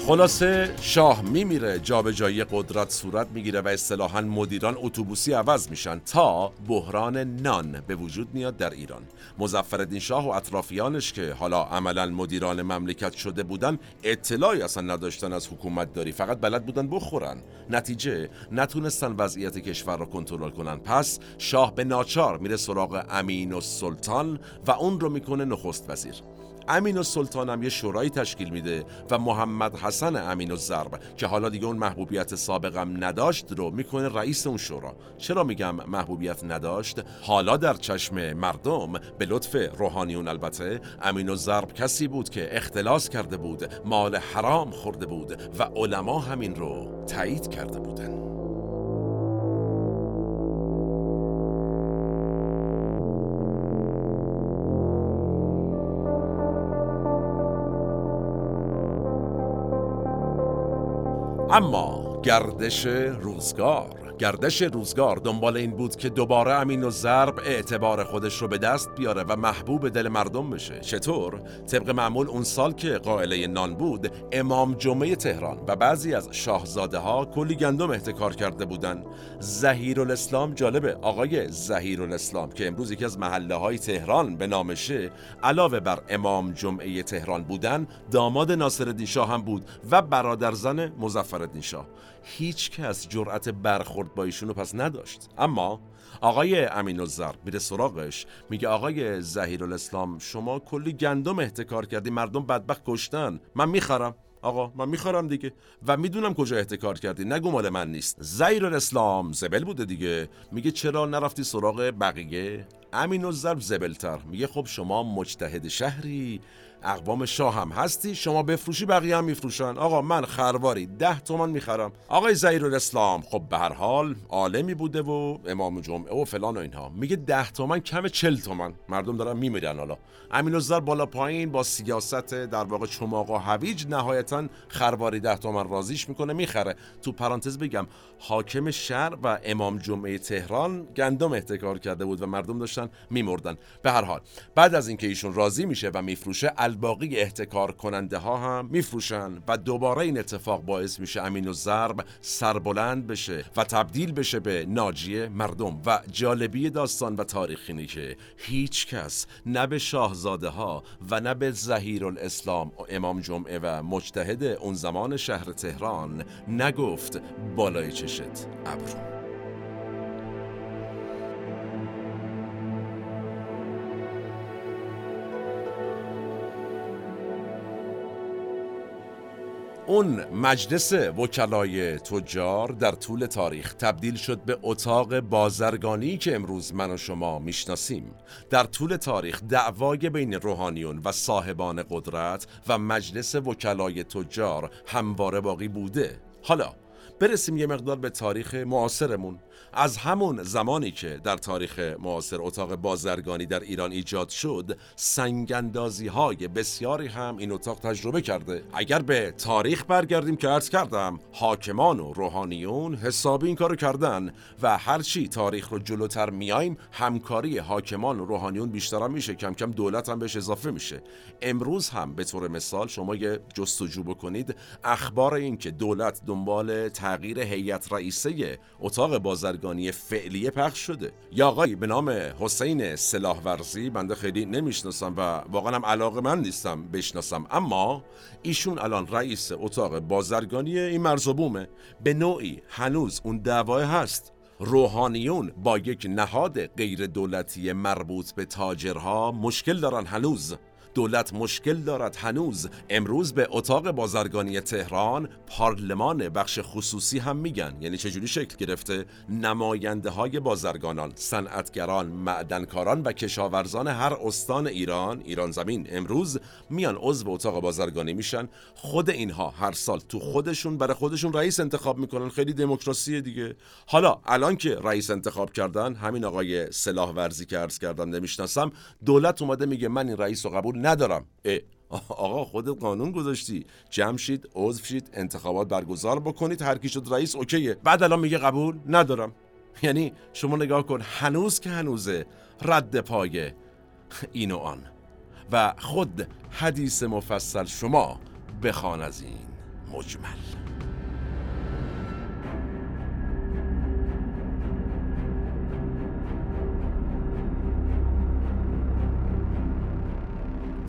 Speaker 1: خلاصه شاه میمیره جابجایی قدرت صورت می‌گیره و اصطلاحا مدیران اتوبوسی عوض میشن تا بحران نان به وجود میاد در ایران. مظفرالدین شاه و اطرافیانش که حالا عملا مدیران مملکت شده بودن اطلاعی اصلا نداشتن از حکومت داری. فقط بلد بودن بخورن. نتیجه نتونستن وضعیت کشور را کنترل کنن. پس شاه به ناچار میره سراغ امین و سلطان و اون رو می‌کنه نخست وزیر. امین و سلطان هم یه شورایی تشکیل میده و محمد حسن امین و زرب که حالا دیگه اون محبوبیت سابقم نداشت رو می‌کنه رئیس اون شورا. چرا میگم محبوبیت نداشت؟ حالا در چشم مردم به لطف روحانیون البته امین و زرب کسی بود که اختلاس کرده بود مال حرام خورده بود و علما همین رو تایید کرده بودن. اما گردش روزگار. گردش روزگار دنبال این بود که دوباره امین و ضرب اعتبار خودش رو به دست بیاره و محبوب دل مردم بشه. چطور؟ طبق معمول اون سال که قائله نان بود امام جمعه تهران و بعضی از شاهزاده ها کلی گندم احتکار کرده بودن. زهیر الاسلام جالبه. آقای زهیر الاسلام که امروز یکی از محله های تهران به نامشه علاوه بر امام جمعه تهران بودن داماد ناصر شاه هم بود و برادر زن مظفرالدین شاه. هیچ کس جرأت برخورد با ایشونو پس نداشت. اما آقای امین الزر میره سراغش میگه آقای زهیر الاسلام شما کلی گندم احتکار کردی مردم بدبخت کشتن. من می‌خرم. آقا من می‌خورم دیگه. و می‌دونم کجا احتکار کردی. نگو مال من نیست. زهیر الاسلام زبل بوده دیگه. میگه چرا نرفتی سراغ بقیه؟ امین الزرب زبلتر. میگه خب شما مجتهد شهری. اقوام شاه هم هستی. شما بفروشی بقیه هم میفروشن. آقا من خرواری ده تومان می‌خرم. آقای زهیر الاسلام خب به هر حال عالمی بوده و امام جمعه و فلان و اینها. میگه ده تومن کم چل تومن مردم دارن میمیرن حالا. امین بالا پایین با سیاست در واقع چماق و هویج نهایتا خرواری ده تومن رازیش می‌کنه می‌خره. تو پرانتز بگم حاکم شهر و امام جمعه تهران گندم احتکار کرده بود و مردم داشتن میمردن. به هر حال بعد از اینکه ایشون راضی میشه و میفروشه الباقی احتکار کننده ها هم میفروشن و دوباره این اتفاق باعث میشه امین و ضرب سربلند بشه و تبدیل بشه به ناجیه مردم و جالبی داستان و تاریخ که هیچ کس نه به شاهزاده ها و نه به زهیر الاسلام امام جمعه و مجتهد اون زمان شهر تهران نگفت بالای چشت ابرو. اون مجلس وکلای تجار در طول تاریخ تبدیل شد به اتاق بازرگانی که امروز من و شما می‌شناسیم. در طول تاریخ دعوای بین روحانیون و صاحبان قدرت و مجلس وکلای تجار همواره باقی بوده. حالا برسیم یه مقدار به تاریخ معاصرمون. از همون زمانی که در تاریخ معاصر اتاق بازرگانی در ایران ایجاد شد سنگندازی های بسیاری هم این اتاق تجربه کرده. اگر به تاریخ برگردیم که عرض کردم حاکمان و روحانیون حسابی این کارو کردن و هرچی تاریخ رو جلوتر میایم همکاری حاکمان و روحانیون بیشتر هم میشه کم کم دولت هم بهش اضافه میشه. امروز هم به طور مثال شما یه جستجو بکنید اخبار این که دولت دنبال تغییر هیئت رئیسه اتاق بازرگانی فعلیه پخش شده. یا آقایی به نام حسین سلاحورزی بنده خیلی نمی‌شناسم و واقعا هم علاقه من نیستم بشناسم. اما ایشون الان رئیس اتاق بازرگانی این مرزبومه به نوعی هنوز اون دعوای هست. روحانیون با یک نهاد غیر دولتی مربوط به تاجرها مشکل دارن هنوز. دولت مشکل دارد هنوز. امروز به اتاق بازرگانی تهران پارلمان بخش خصوصی هم میگن. یعنی چجوری شکل گرفته؟ نماینده های بازرگانان صنعتگران معدنکاران و کشاورزان هر استان ایران ایران زمین امروز میان عضو اتاق بازرگانی میشن. خود اینها هر سال تو خودشون برای خودشون رئیس انتخاب می‌کنن. خیلی دموکراسی دیگه. حالا الان که رئیس انتخاب کردن همین آقای سلاح ورزی که عرض کردم نمی‌شناسم دولت اومده میگه من این رئیس رو قبول ندارم. اه آقا خودت قانون گذاشتی. جمع شید عضو شید انتخابات برگزار بکنید. هر کی شد رئیس اوکیه. بعد الان میگه قبول؟ ندارم. یعنی شما نگاه کن هنوز که هنوزه رد پایه این و آن. و خود حدیث مفصل شما بخوان از این مجمل.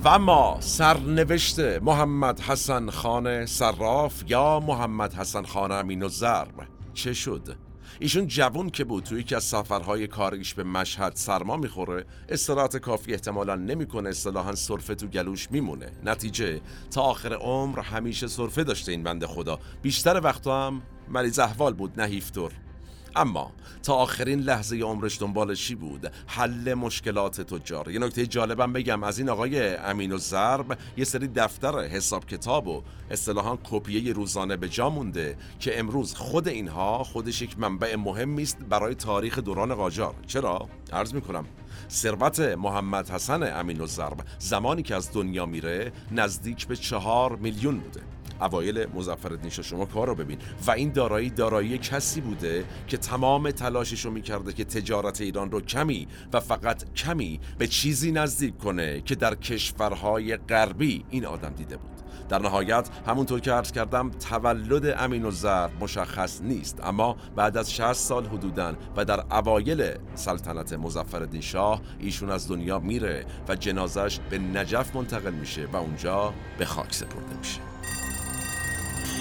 Speaker 1: و اما سرنوشت محمد حسن خان صراف یا محمد حسن خان امین و زرب چه شد؟ ایشون جوون که بود توی یکی از سفرهای کاریش به مشهد سرما می‌خوره استراحت کافی احتمالا نمی‌کنه اصطلاحا سرفه تو گلوش میمونه. نتیجه تا آخر عمر همیشه سرفه داشته این بنده خدا. بیشتر وقتا هم مریض احوال بود نه اما تا آخرین لحظه عمرش دنبال چی بود؟ حل مشکلات تجار. یه نکته جالبم بگم. از این آقای امین و زرب یه سری دفتر حساب کتاب و اصطلاحا کپیه روزانه به جا مونده که امروز خود اینها خودش یک منبع مهمی است برای تاریخ دوران قاجار. چرا؟ عرض می‌کنم. ثروت محمد حسن امین و زرب زمانی که از دنیا میره نزدیک به چهار میلیون بوده. اوایل مزفر شما کار رو ببین. و این دارایی دارایی کسی بوده که تمام تلاشش رو می‌کرده که تجارت ایران رو کمی و فقط کمی به چیزی نزدیک کنه که در کشورهای غربی این آدم دیده بود. در نهایت همونطور که عرض کردم تولد امین الزر مشخص نیست. اما بعد از 60 سال حدودن و در اوایل سلطنت مزفر شاه ایشون از دنیا میره و جنازش به نجف منتقل میشه و اونجا به خاک سپرده میشه.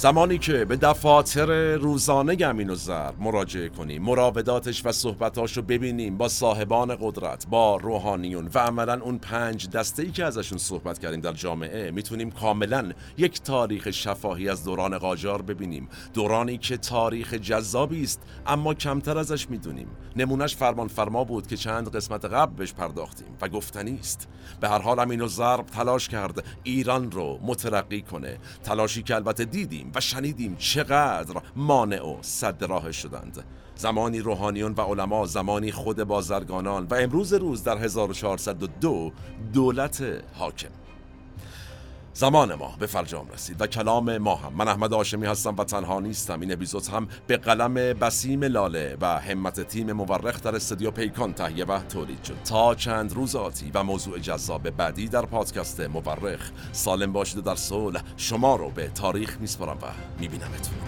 Speaker 1: زمانی که به دفاتر روزانه گمین و زر مراجعه کنیم مراوداتش و صحبتاش رو ببینیم با صاحبان قدرت با روحانیون و عملا اون پنج دسته ای که ازشون صحبت کردیم در جامعه می‌تونیم کاملا یک تاریخ شفاهی از دوران قاجار ببینیم. دورانی که تاریخ جذابی است اما کمتر ازش می‌دونیم. نمونش فرمان فرما بود که چند قسمت قبل بهش پرداختیم و گفتنی است. به هر حال امین و ضرب تلاش کرد ایران رو مترقی کنه. تلاشی که البته دیدیم و شنیدیم چقدر مانع و صد راه شدند. زمانی روحانیون و علما زمانی خود بازرگانان و امروز روز در 1402 دولت حاکم. زمان ما به فرجام رسید و کلام ما هم. من احمد آشمی هستم و تنها نیستم. این اپیزود هم به قلم بسیم لاله و همت تیم مورخ در استودیو پیکان تهیه و تولید شد. تا چند روز آتی و موضوع جذاب بعدی در پادکست مورخ سالم باشید در صلح شما رو به تاریخ میسپارم و میبینمتون.